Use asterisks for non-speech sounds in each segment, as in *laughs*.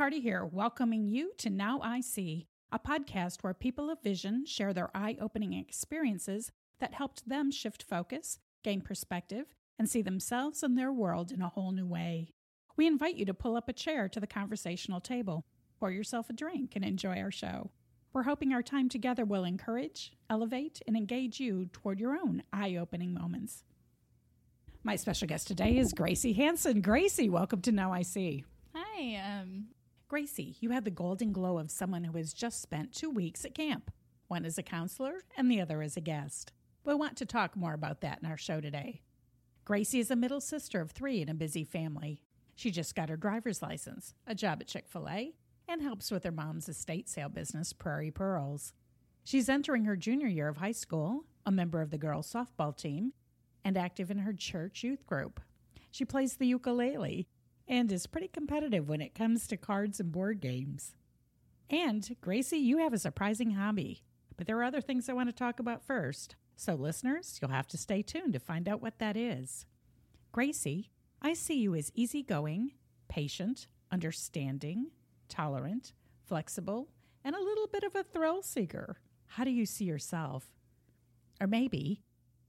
McCarty here, welcoming you to Now I See, a podcast where people of vision share their eye opening experiences that helped them shift focus, gain perspective, and see themselves and their world in a whole new way. We invite you to pull up a chair to the conversational table, pour yourself a drink, and enjoy our show. We're hoping our time together will encourage, elevate, and engage you toward your own eye opening moments. My special guest today is Gracie Hanson. Gracie, welcome to Now I See. Hi. Um, Gracie, you have the golden glow of someone who has just spent two weeks at camp, one as a counselor and the other as a guest. We want to talk more about that in our show today. Gracie is a middle sister of three in a busy family. She just got her driver's license, a job at Chick fil A, and helps with her mom's estate sale business, Prairie Pearls. She's entering her junior year of high school, a member of the girls' softball team, and active in her church youth group. She plays the ukulele and is pretty competitive when it comes to cards and board games. And, Gracie, you have a surprising hobby, but there are other things I want to talk about first. So, listeners, you'll have to stay tuned to find out what that is. Gracie, I see you as easygoing, patient, understanding, tolerant, flexible, and a little bit of a thrill seeker. How do you see yourself? Or maybe,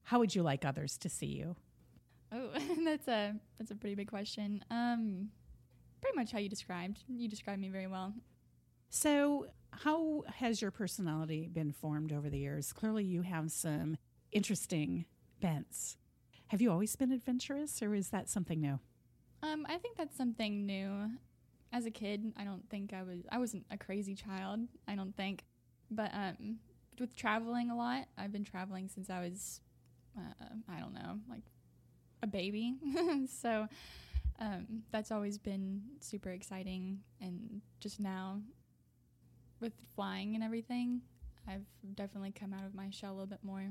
how would you like others to see you? Oh, *laughs* that's a that's a pretty big question. Um, pretty much how you described. You described me very well. So, how has your personality been formed over the years? Clearly, you have some interesting bents. Have you always been adventurous, or is that something new? Um, I think that's something new. As a kid, I don't think I was. I wasn't a crazy child. I don't think, but um, with traveling a lot, I've been traveling since I was, uh, I don't know, like a baby. *laughs* so um, that's always been super exciting. And just now, with flying and everything, I've definitely come out of my shell a little bit more.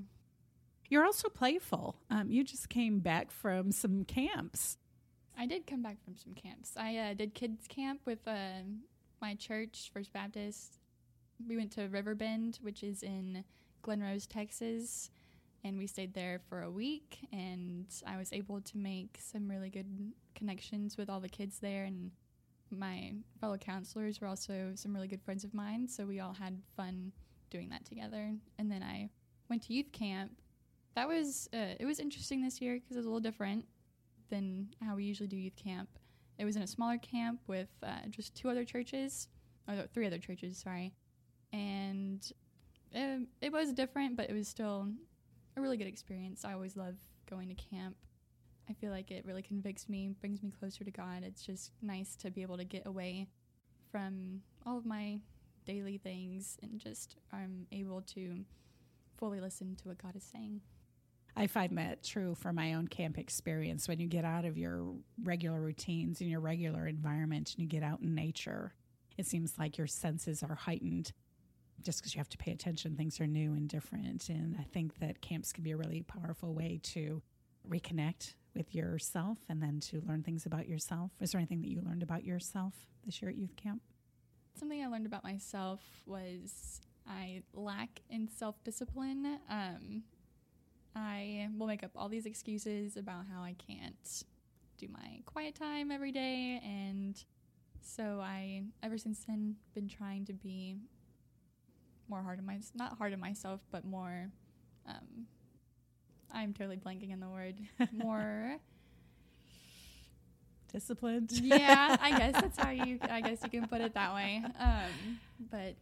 You're also playful. Um, you just came back from some camps. I did come back from some camps. I uh, did kids camp with uh, my church, First Baptist. We went to Riverbend, which is in Glen Rose, Texas, and we stayed there for a week. And I was able to make some really good connections with all the kids there, and my fellow counselors were also some really good friends of mine. So we all had fun doing that together. And then I went to youth camp. That was uh, it was interesting this year because it was a little different than how we usually do youth camp. It was in a smaller camp with uh, just two other churches, or three other churches, sorry. And it, it was different, but it was still really good experience. I always love going to camp. I feel like it really convicts me, brings me closer to God. It's just nice to be able to get away from all of my daily things and just I'm able to fully listen to what God is saying. I find that true for my own camp experience. When you get out of your regular routines and your regular environment and you get out in nature, it seems like your senses are heightened just because you have to pay attention. Things are new and different. And I think that camps can be a really powerful way to reconnect with yourself and then to learn things about yourself. Is there anything that you learned about yourself this year at youth camp? Something I learned about myself was I lack in self discipline. Um, I will make up all these excuses about how I can't do my quiet time every day. And so I, ever since then, been trying to be more hard on my, not hard on myself, but more, um, I'm totally blanking on the word, *laughs* more. Disciplined. *laughs* yeah, I *laughs* guess that's how you. I guess you can put it that way. Um, but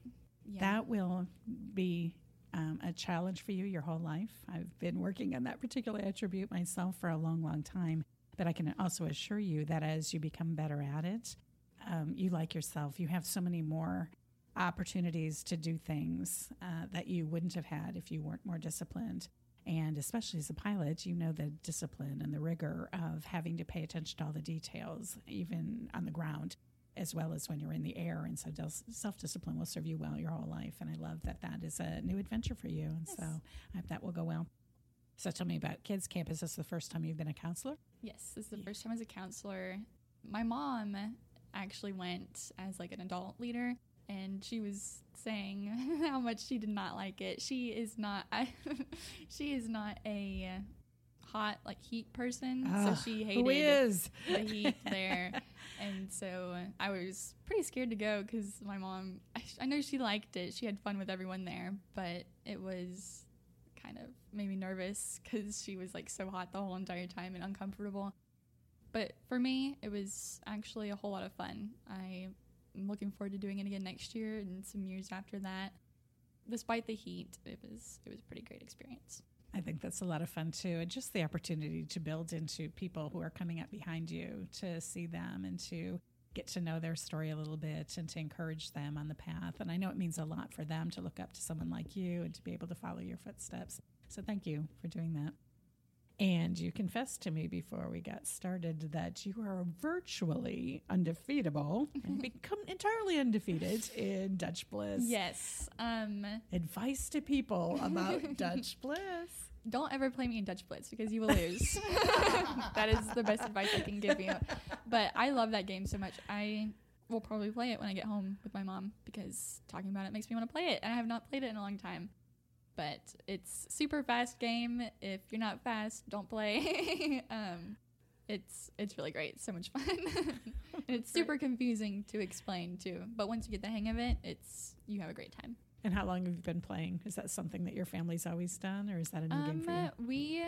yeah. that will be um, a challenge for you your whole life. I've been working on that particular attribute myself for a long, long time. But I can also assure you that as you become better at it, um, you like yourself. You have so many more opportunities to do things uh, that you wouldn't have had if you weren't more disciplined. And especially as a pilot, you know the discipline and the rigor of having to pay attention to all the details, even on the ground, as well as when you're in the air. And so self discipline will serve you well your whole life. And I love that that is a new adventure for you. And yes. so I hope that will go well. So tell me about Kids Camp. Is this the first time you've been a counselor? Yes, this is the yeah. first time as a counselor. My mom actually went as like an adult leader and she was saying *laughs* how much she did not like it. She is not *laughs* she is not a hot like heat person, so ah, she hated who is? the heat there. *laughs* and so I was pretty scared to go because my mom, I, I know she liked it. She had fun with everyone there, but it was kind of made me nervous because she was like so hot the whole entire time and uncomfortable. But for me, it was actually a whole lot of fun. I am looking forward to doing it again next year and some years after that. Despite the heat, it was it was a pretty great experience. I think that's a lot of fun too. And just the opportunity to build into people who are coming up behind you, to see them and to get to know their story a little bit and to encourage them on the path. And I know it means a lot for them to look up to someone like you and to be able to follow your footsteps. So thank you for doing that. And you confessed to me before we got started that you are virtually undefeatable and become entirely undefeated in Dutch Blitz. Yes. Um, Advice to people about *laughs* Dutch Blitz. don't ever play me in Dutch Blitz because you will lose. *laughs* that is the best advice I can give you. But I love that game so much. I will probably play it when I get home with my mom because talking about it makes me want to play it. And I have not played it in a long time. But it's super fast game. If you're not fast, don't play. *laughs* um, it's it's really great. It's so much fun. *laughs* and it's super confusing to explain too. But once you get the hang of it, it's you have a great time. And how long have you been playing? Is that something that your family's always done, or is that a new game for you? Um, we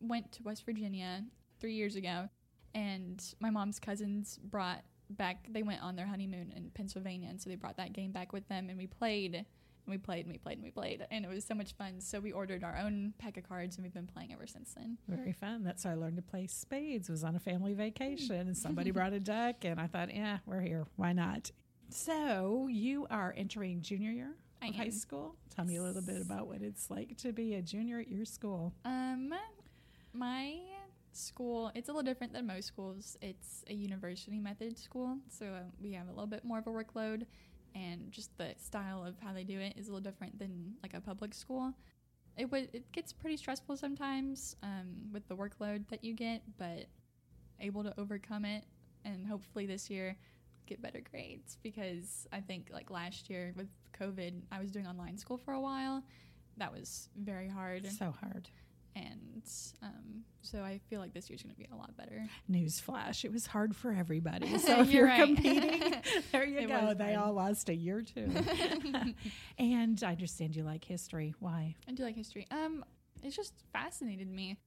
went to West Virginia three years ago, and my mom's cousins brought back. They went on their honeymoon in Pennsylvania, and so they brought that game back with them, and we played, we played, and we played, and we played, and it was so much fun. So we ordered our own pack of cards, and we've been playing ever since then. Very fun. That's how I learned to play spades. Was on a family vacation, and somebody *laughs* brought a deck, and I thought, yeah, we're here. Why not? So you are entering junior year I of high school. Tell me a little bit about what it's like to be a junior at your school. Um, my school it's a little different than most schools. It's a university method school, so uh, we have a little bit more of a workload, and just the style of how they do it is a little different than like a public school. It would it gets pretty stressful sometimes um, with the workload that you get, but able to overcome it, and hopefully this year get better grades because I think like last year with COVID, I was doing online school for a while. That was very hard So hard. And um, so I feel like this year's going to be a lot better. Newsflash: It was hard for everybody. *laughs* So if you're, You're competing, *laughs* there you It go. They all lost a year too. *laughs* and I understand you like history. Why? I do like history. Um, it's just fascinated me.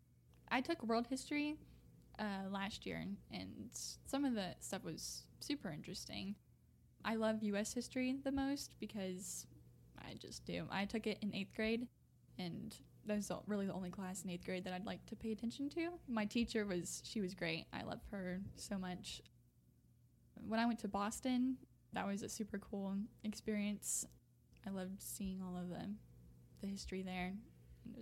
I took world history uh, last year, and some of the stuff was super interesting. I love U.S. history the most because I just do. I took it in eighth grade, and that's was really the only class in eighth grade that I'd like to pay attention to. My teacher was she was great. I love her so much. When I went to Boston, that was a super cool experience. I loved seeing all of the the history there.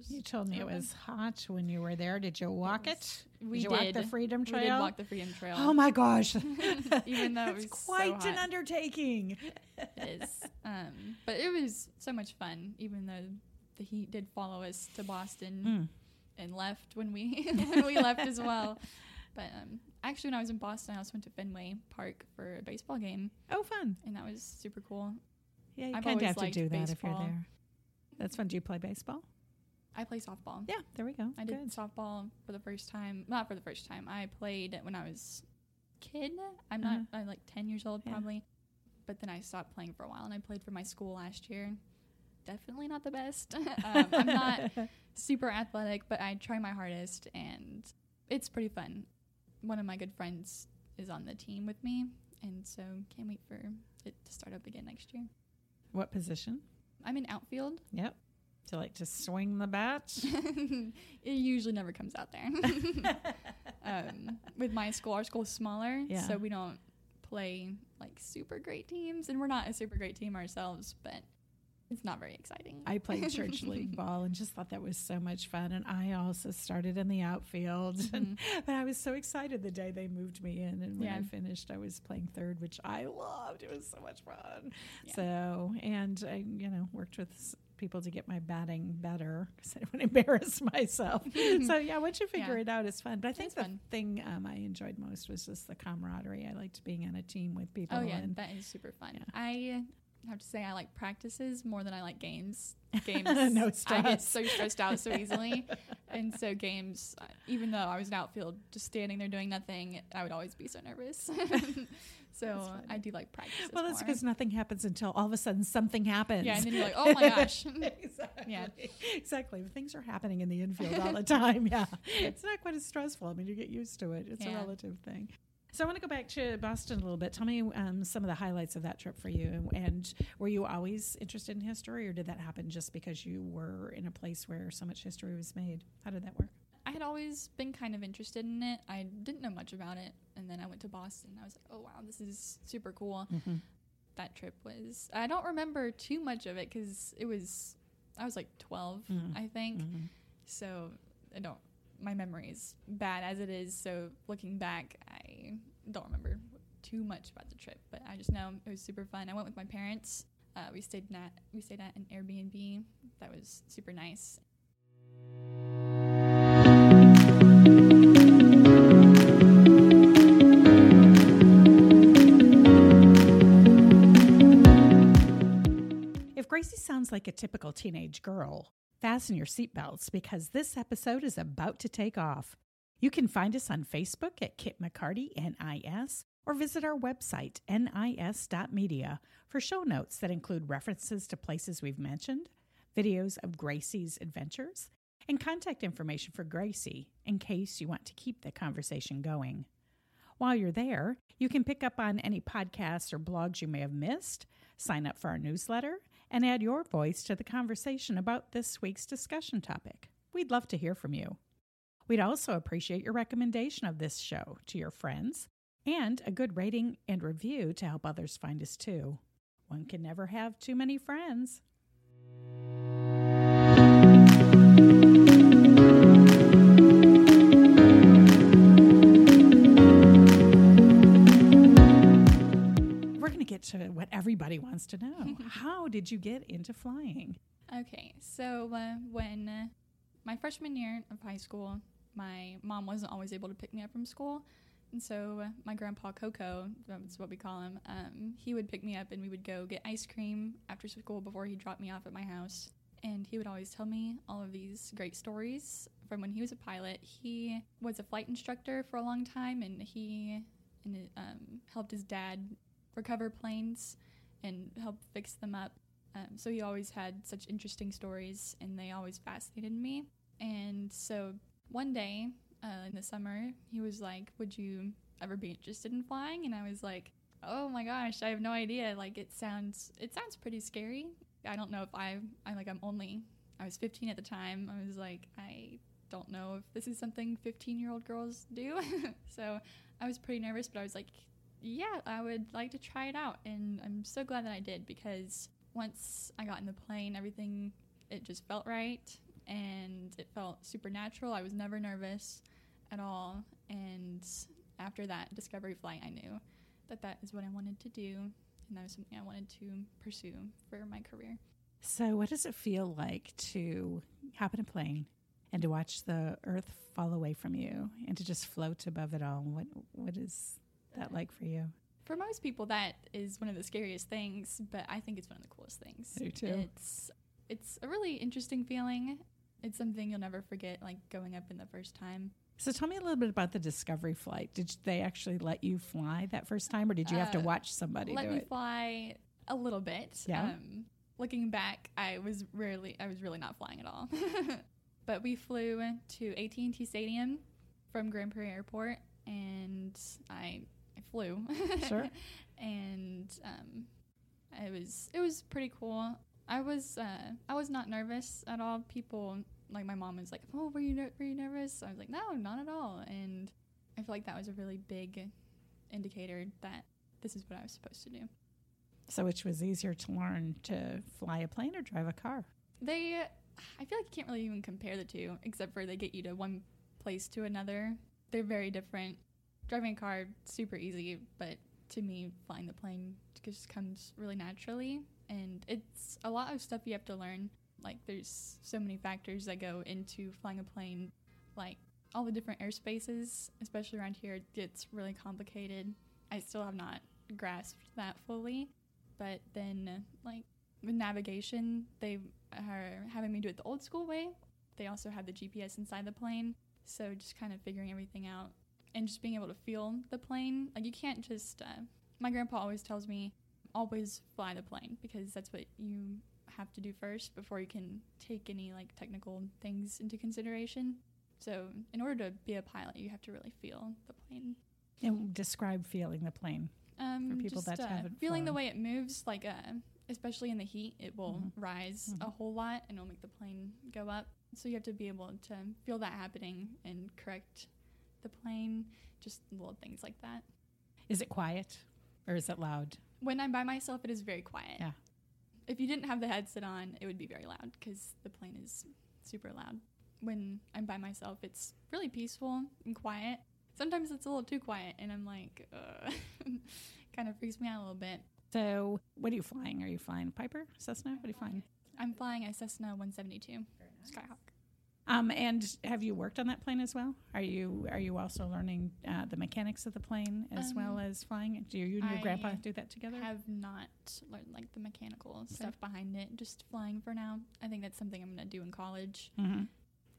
You told me it was hot when you were there. Did you walk it? was- We did you did. walk the Freedom We Trail? did walk the Freedom Trail. Oh my gosh! *laughs* Even though it was so quite an undertaking. it is. Um, but it was so much fun, even though the heat did follow us to Boston Mm. and left when we *laughs* when we left as well. *laughs* But um, actually, when I was in Boston, I also went to Fenway Park for a baseball game, Oh, fun! and that was super cool. Yeah, you kind of have to do that if you're there. That's fun. Do you play baseball? I play softball. Yeah, there we go. I did softball for the first time. Not for the first time. I played when I was kid. I'm not Uh-huh. I'm like 10 years old Yeah. probably. But then I stopped playing for a while and I played for my school last year. Definitely not the best. *laughs* um, I'm not super athletic, but I try my hardest and it's pretty fun. One of my good friends is on the team with me and so can't wait for it to start up again next year. What position? I'm in outfield. Yep. To like to swing the bat? *laughs* it usually never comes out there. *laughs* um, with my school, our school is smaller, Yeah. so we don't play like super great teams, and we're not a super great team ourselves, but it's not very exciting. I played *laughs* church league ball and just thought that was so much fun. And I also started in the outfield. *laughs* And, but I was so excited the day they moved me in. And when I finished, I was playing third, which I loved. It was so much fun. Yeah. So, and I, you know, worked with people to get my batting better because I didn't want *laughs* to embarrass myself. so, yeah, once you figure Yeah. it out, it's fun. But I think It's the fun. thing um, I enjoyed most was just the camaraderie. I liked being on a team with people. oh yeah, And that is super fun. Yeah. I have to say I like practices more than I like games. *laughs* Games, No I get so stressed out so easily, *laughs* and so games. Even though I was an outfield, just standing there doing nothing, I would always be so nervous. *laughs* so I do like practice. Well, that's more. because nothing happens until all of a sudden something happens. yeah, and then you're like, oh my gosh. exactly. Yeah. Exactly. Things are happening in the infield all the time. Yeah. It's not quite as stressful. I mean, you get used to it. It's a relative thing. So I want to go back to Boston a little bit. Tell me um, some of the highlights of that trip for you. And were you always interested in history, or did that happen just because you were in a place where so much history was made? How did that work? I had always been kind of interested in it. I didn't know much about it, and then I went to Boston. I was like, oh wow, this is super cool. Mm-hmm. That trip was. I don't remember too much of it because it was. I was like 12, Mm. I think. Mm-hmm. So I don't. My memory is bad as it is. So looking back, I don't remember too much about the trip, but I just know it was super fun. I went with my parents. Uh, we stayed at we stayed at an Airbnb. That was super nice. If Gracie sounds like a typical teenage girl, fasten your seatbelts because this episode is about to take off. You can find us on Facebook at Kit McCarty NIS or visit our website nis.media for show notes that include references to places we've mentioned, videos of Gracie's adventures, and contact information for Gracie in case you want to keep the conversation going. While you're there, you can pick up on any podcasts or blogs you may have missed, sign up for our newsletter, and add your voice to the conversation about this week's discussion topic. We'd love to hear from you. We'd also appreciate your recommendation of this show to your friends and a good rating and review to help others find us too. One can never have too many friends. We're going to get to what everybody wants to know. *laughs* How did you get into flying? Okay, so uh, when uh, my freshman year of high school, my mom wasn't always able to pick me up from school. And so my grandpa Coco, that's what we call him, um, he would pick me up and we would go get ice cream after school before he dropped me off at my house. And he would always tell me all of these great stories from when he was a pilot. He was a flight instructor for a long time and he and um, helped his dad recover planes and help fix them up. Um, so he always had such interesting stories, and they always fascinated me. And so one day uh, in the summer, he was like, "Would you ever be interested in flying?" And I was like, "Oh my gosh, I have no idea. Like it sounds, it sounds pretty scary. I don't know if I, I like, I'm only, I was 15 at the time. I was like, I don't know if this is something 15 year old girls do. *laughs* so I was pretty nervous, but I was like, yeah, I would like to try it out. And I'm so glad that I did because once I got in the plane, everything, it just felt right and it felt supernatural. I was never nervous at all. And after that discovery flight, I knew that that is what I wanted to do. And that was something I wanted to pursue for my career. So, what does it feel like to hop in a plane and to watch the Earth fall away from you and to just float above it all? What What is that like for you? For most people, that is one of the scariest things, but I think it's one of the coolest things. Do too. It's it's a really interesting feeling. It's something you'll never forget, like going up in the first time. So, tell me a little bit about the Discovery flight. Did they actually let you fly that first time, or did you have to Uh, watch somebody Let me it? fly a little bit. Yeah. Um, looking back, I was rarely, I was really not flying at all. *laughs* but we flew to AT&T Stadium from Grand Prairie Airport, and I, I flew. *laughs* Sure. and um, it was it was pretty cool. I was uh, I was not nervous at all. People like my mom was like, "Oh, were you ner- were you nervous?" I was like, "No, not at all." And I feel like that was a really big indicator that this is what I was supposed to do. So, which was easier to learn to fly a plane or drive a car? They, I feel like you can't really even compare the two, except for they get you to one place to another. They're very different. Driving a car super easy, but to me, flying the plane just comes really naturally, and it's a lot of stuff you have to learn. Like there's so many factors that go into flying a plane, like all the different airspaces, especially around here, gets really complicated. I still have not grasped that fully, But then, like with navigation, they are having me do it the old school way. They also have the GPS inside the plane, so just kind of figuring everything out and just being able to feel the plane. Like you can't just. Uh, my grandpa always tells me, always fly the plane because that's what you have to do first before you can take any like technical things into consideration. So, in order to be a pilot, you have to really feel the plane. And describe feeling the plane. Um, For people just, that uh, haven't feeling the way it moves, like uh, especially in the heat, it will Mhm. rise a Mhm. whole lot and it'll make the plane go up. So you have to be able to feel that happening and correct the plane, just little things like that. Is it quiet or is it loud? When I'm by myself, it is very quiet. Yeah. If you didn't have the headset on, it would be very loud because the plane is super loud. When I'm by myself, it's really peaceful and quiet. Sometimes it's a little too quiet, and I'm like, uh, *laughs* kind of freaks me out a little bit. So, what are you flying? Are you flying Piper, Cessna? What are you flying? I'm flying a Cessna 172 Skyhawk. Um, and have you worked on that plane as well? Are you are you also learning uh, the mechanics of the plane as Um, well as flying? Do you and your I grandpa do that together? I have not learned like the mechanical stuff behind it. Just flying for now. I think that's something I'm gonna do in college mm-hmm.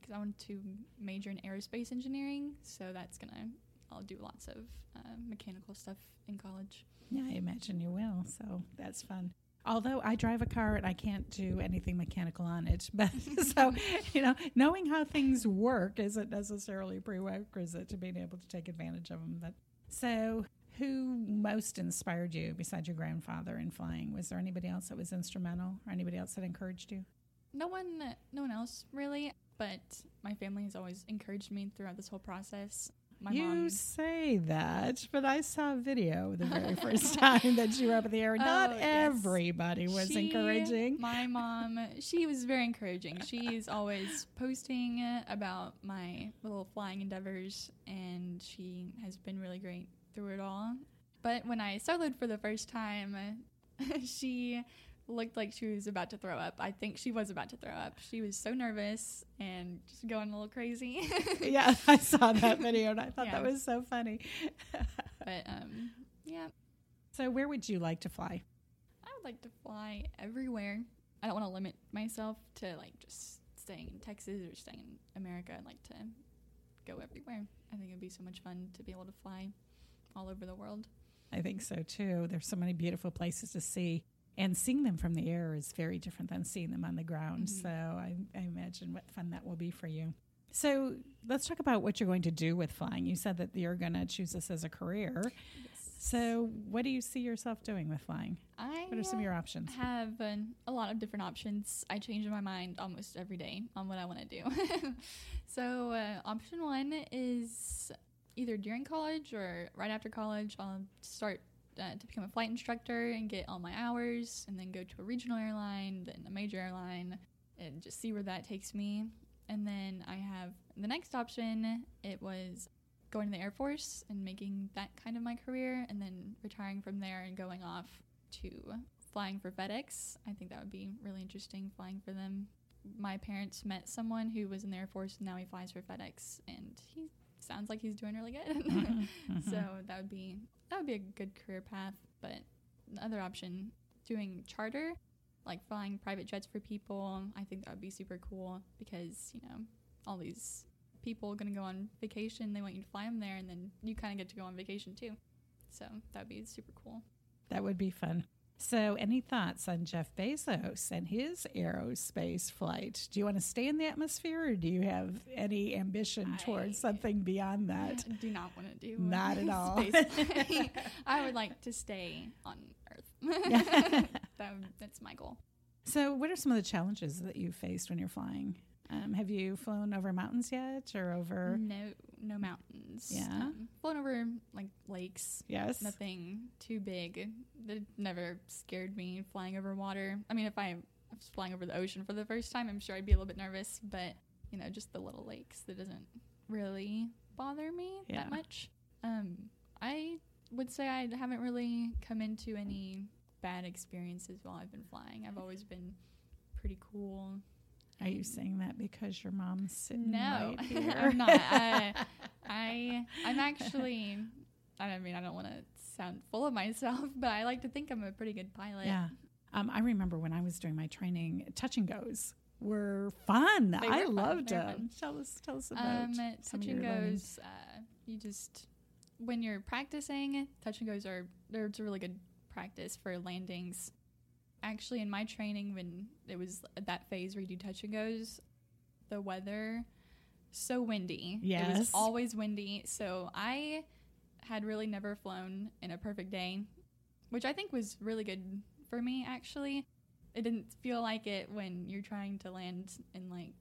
because I want to major in aerospace engineering. So that's gonna I'll do lots of uh, mechanical stuff in college. Yeah, I imagine you will. So that's fun. Although I drive a car and I can't do anything mechanical on it, *laughs* but so you know, knowing how things work isn't necessarily prerequisite to being able to take advantage of them. But so, who most inspired you besides your grandfather in flying? Was there anybody else that was instrumental, or anybody else that encouraged you? No one, no one else really, but my family has always encouraged me throughout this whole process. My you mom, say that, but I saw a video the very first *laughs* time that you were up in the air. Oh, Not Oh, yes. everybody was She- encouraging. My mom, she was very encouraging. She is *laughs* always posting about my little flying endeavors, and she has been really great through it all. But when I soloed for the first time, *laughs* she looked like she was about to throw up. I think she was about to throw up. She was so nervous and just going a little crazy. *laughs* yeah, I saw that *laughs* video and I thought Yeah. that was so funny. but um, yeah, so, where would you like to fly? I would like to fly everywhere. I don't want to limit myself to like just staying in Texas or staying in America. I'd like to go everywhere. I think it'd be so much fun to be able to fly all over the world. I think so too. There's so many beautiful places to see, and seeing them from the air is very different than seeing them on the ground. Mhm. So, I, I imagine what fun that will be for you. So, let's talk about what you're going to do with flying. You said that you're going to choose this as a career. Yes. So, what do you see yourself doing with flying? I What are some of your options? I have um, a lot of different options. I change my mind almost every day on what I want to do. *laughs* so, uh, option one is either during college or right after college. I'll start uh, to become a flight instructor and get all my hours, and then go to a regional airline, then a major airline, and just see where that takes me. And then I have the next option. It was going to the Air Force and making that kind of my career, and then retiring from there and going off to flying for FedEx. I think that would be really interesting flying for them. My parents met someone who was in the Air Force and now he flies for FedEx and he sounds like he's doing really good. *laughs* *laughs* So that would be that would be a good career path, but the other option doing charter like flying private jets for people, I think that would be super cool because, you know, all these people are going to go on vacation, they want you to fly them there and then you kind of get to go on vacation too. So that would be super cool. That would be fun. So, any thoughts on Jeff Bezos and his aerospace flight? Do you want to stay in the atmosphere or do you have any ambition I- towards something beyond that? I *laughs* do not want to do Not at *laughs* all. *laughs* I would like to stay on Earth. that, that's my goal. So, what are some of the challenges that you've faced when you're flying? Um, have you flown over mountains yet or over? No, no mountains. Yeah. um, flown over like lakes. Yes. Nothing too big. That never scared me. Flying over water. I mean, if I was flying over the ocean for the first time, I'm sure I'd be a little bit nervous. But you know, just the little lakes that doesn't really bother me Yeah. that much. Um, I would say I haven't really come into any bad experiences while I've been flying. I've always been pretty cool. Are you saying that because your mom's sitting No, right *laughs* here? I'm not. I, *laughs* I I'm actually. I don't mean I don't want to sound full of myself, but I like to think I'm a pretty good pilot. Yeah. Um, I remember when I was doing my training, touch and goes were fun. They I were fun. loved them. fun. Tell us, tell us about Um, touch and goes. Uh, you just when you're practicing, touch and goes are there's a really good practice for landings. Actually, in my training, when it was that phase where you do touch and goes, the weather so windy. Yes. it was always windy. So I had really never flown in a perfect day, which I think was really good for me. Actually, it didn't feel like it when you're trying to land in like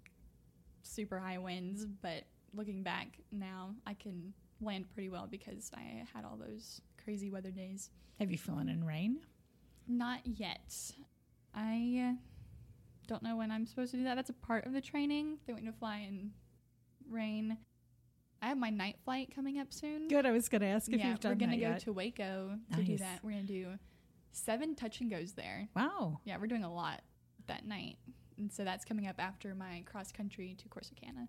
super high winds, but looking back now, I can land pretty well because I had all those crazy weather days. Have you flown in rain? Not yet. I uh, don't know when I'm supposed to do that. That's a part of the training. They want you to fly in rain. I have my night flight coming up soon. Good. I was going to ask if yeah, you've done we're gonna that go yet. to Waco to do that. We're gonna do seven touch and goes there. wow. Yeah, we're doing a lot that night, and so that's coming up after my cross country to Corsicana.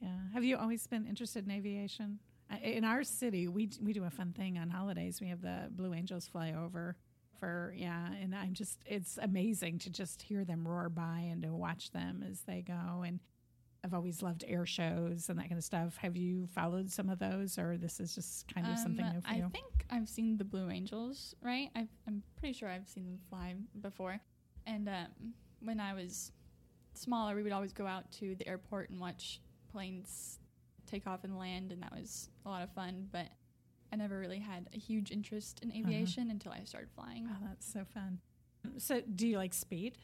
Yeah. Have you always been interested in aviation? In our city, we we do a fun thing on holidays. We have the Blue Angels fly over for yeah, and I'm just it's amazing to just hear them roar by and to watch them as they go. And I've always loved air shows and that kind of stuff. Have you followed some of those, or this is just kind of something Um, new for I you? think I've seen the Blue Angels, right? I've, I'm pretty sure I've seen them fly before. And um, when I was smaller, we would always go out to the airport and watch planes take off and land, and that was a lot of fun. But I never really had a huge interest in Uh-huh. aviation until I started flying. Oh, that's so fun. So, do you like speed?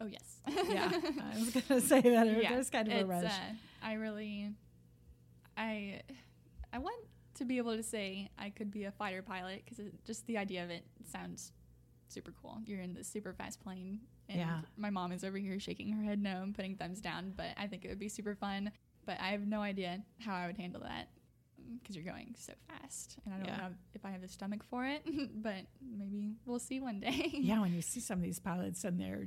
Oh yes, Yeah, *laughs* I was going to say that. Yeah, There's kind of a rush. Uh, I really, I, I want to be able to say I could be a fighter pilot because just the idea of it sounds super cool. You're in this super fast plane, and Yeah. my mom is over here shaking her head no and putting thumbs down. But I think it would be super fun. But I have no idea how I would handle that because you're going so fast, and I don't Yeah. know if I have the stomach for it. *laughs* but maybe we'll see one day. *laughs* yeah, when you see some of these pilots in their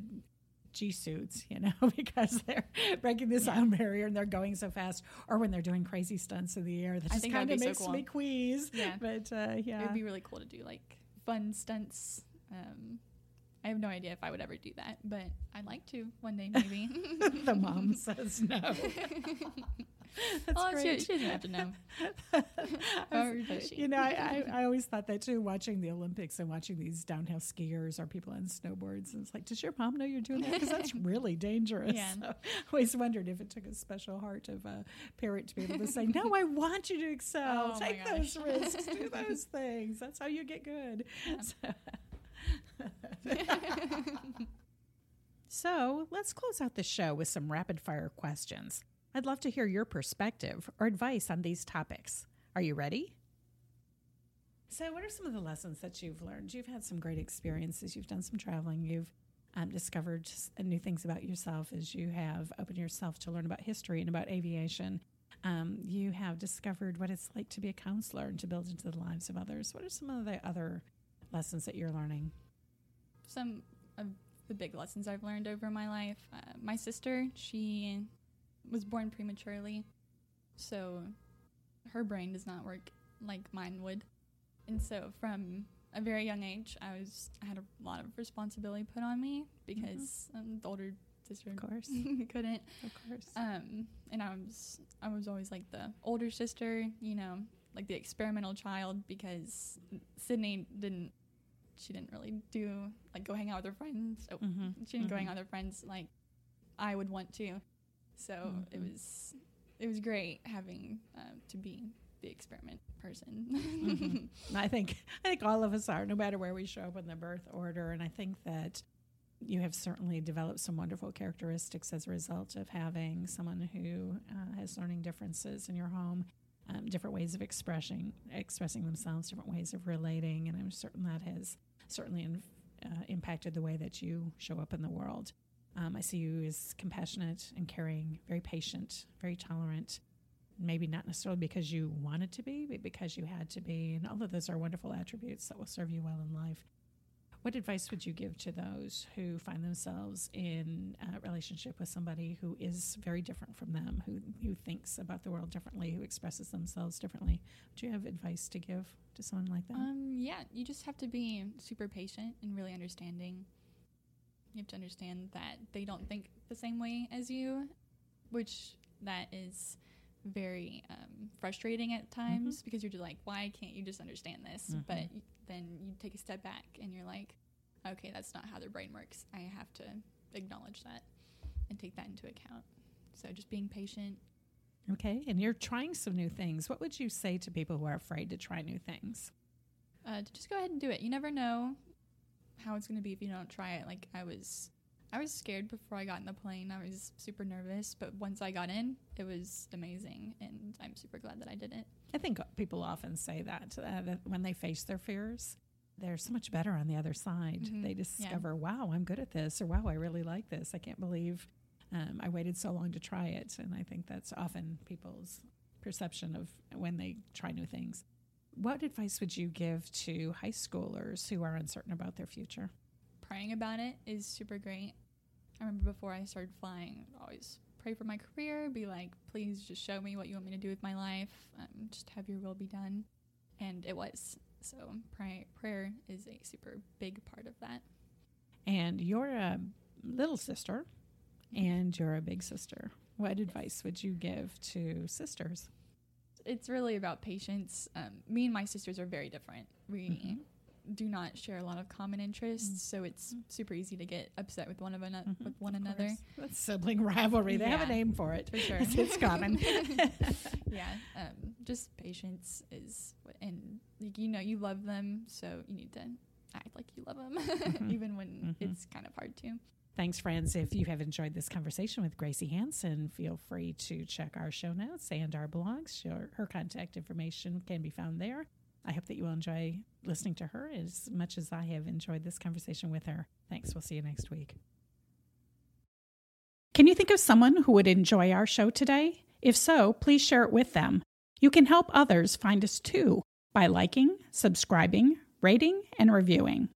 G suits, you know, *laughs* because they're breaking the sound barrier and they're going so fast, or when they're doing crazy stunts in the air, that just kind of be so makes cool. me queasy. Yeah. But uh, yeah. It would be really cool to do like fun stunts. Um, I have no idea if I would ever do that, but I'd like to one day maybe. the mom says no. *laughs* That's oh, she, great. she doesn't have to know. *laughs* She? You know, I, *laughs* I, I always thought that too, watching the Olympics and watching these downhill skiers or people on snowboards. And it's like, does your mom know you're doing that? Because that's really dangerous. Yeah. So I always wondered if it took a special heart of a parent to be able to say, no, I want you to excel. Oh Take those risks. Do those things. That's how you get good. So- So let's close out the show with some rapid fire questions. I'd love to hear your perspective or advice on these topics. Are you ready? So, what are some of the lessons that you've learned? You've had some great experiences. You've done some traveling. You've um, discovered new things about yourself as you have opened yourself to learn about history and about aviation. Um, you have discovered what it's like to be a counselor and to build into the lives of others. What are some of the other lessons that you're learning? Some of the big lessons I've learned over my life. Uh, my sister, she was born prematurely, so her brain does not work like mine would. And so from a very young age, I was I had a lot of responsibility put on me because um, the older sister Of course. *laughs* couldn't. Of course. Um, and I was I was always like the older sister, you know, like the experimental child because Sydney didn't she didn't really do like go hang out with her friends. Oh, mm-hmm. she didn't go hang out with her friends like I would want to. So it Mhm. was it was great having uh, to be the experiment person. *laughs* Mhm. I think I think all of us are, no matter where we show up in the birth order. And I think that you have certainly developed some wonderful characteristics as a result of having someone who uh, has learning differences in your home, um, different ways of expressing expressing themselves, different ways of relating, and I'm certain that has certainly in, uh, impacted the way that you show up in the world. Um, I see you as compassionate and caring, very patient, very tolerant, maybe not necessarily because you wanted to be, but because you had to be. And all of those are wonderful attributes that will serve you well in life. What advice would you give to those who find themselves in a relationship with somebody who is very different from them, who, who thinks about the world differently, who expresses themselves differently? Do you have advice to give to someone like that? Um, yeah, you just have to be super patient and really understanding. You have to understand that they don't think the same way as you, which that is very um, frustrating at times mm-hmm. because you're just like, why can't you just understand this? Mm-hmm. But then you take a step back and you're like, okay, that's not how their brain works. I have to acknowledge that and take that into account. So just being patient. Okay, and you're trying some new things. What would you say to people who are afraid to try new things? Uh, to just go ahead and do it. You never know how it's going to be if you don't try it. Like I was, I was scared before I got in the plane. I was super nervous, but once I got in, it was amazing, and I'm super glad that I did it. I think people often say that, uh, that when they face their fears, they're so much better on the other side. Mm-hmm. They discover, yeah. wow, I'm good at this, or wow, I really like this. I can't believe um, I waited so long to try it. And I think that's often people's perception of when they try new things. What advice would you give to high schoolers who are uncertain about their future? Praying about it is super great. I remember before I started flying, always pray for my career, be like, please just show me what you want me to do with my life, um, just have your will be done. And it was. So pray, prayer is a super big part of that. And you're a little sister and you're a big sister. What advice would you give to sisters? It's really about patience. Um, me and my sisters are very different. We mm-hmm do not share a lot of common interests, mm. so it's super easy to get upset with one of an- mm-hmm. with one of another. That's sibling rivalry. They yeah, have a name for it. For sure, it's, common. *laughs* *laughs* yeah, um, just patience is, what, and you know you love them, so you need to act like you love them, *laughs* mm-hmm. even when mm-hmm. it's kind of hard to. Thanks, friends. If you have enjoyed this conversation with Gracie Hanson, feel free to check our show notes and our blogs. Her, her contact information can be found there. I hope that you will enjoy listening to her as much as I have enjoyed this conversation with her. Thanks. We'll see you next week. Can you think of someone who would enjoy our show today? If so, please share it with them. You can help others find us too by liking, subscribing, rating, and reviewing.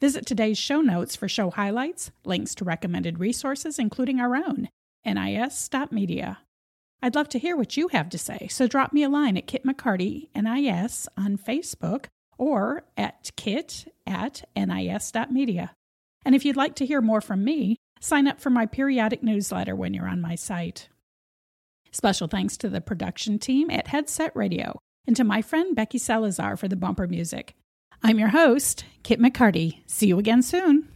Visit today's show notes for show highlights, links to recommended resources, including our own, nis.media. I'd love to hear what you have to say, so drop me a line at Kit McCarty NIS on Facebook or at kit at nis.media. And if you'd like to hear more from me, sign up for my periodic newsletter when you're on my site. Special thanks to the production team at Headset Radio and to my friend Becky Salazar for the bumper music. I'm your host, Kit McCarty. See you again soon.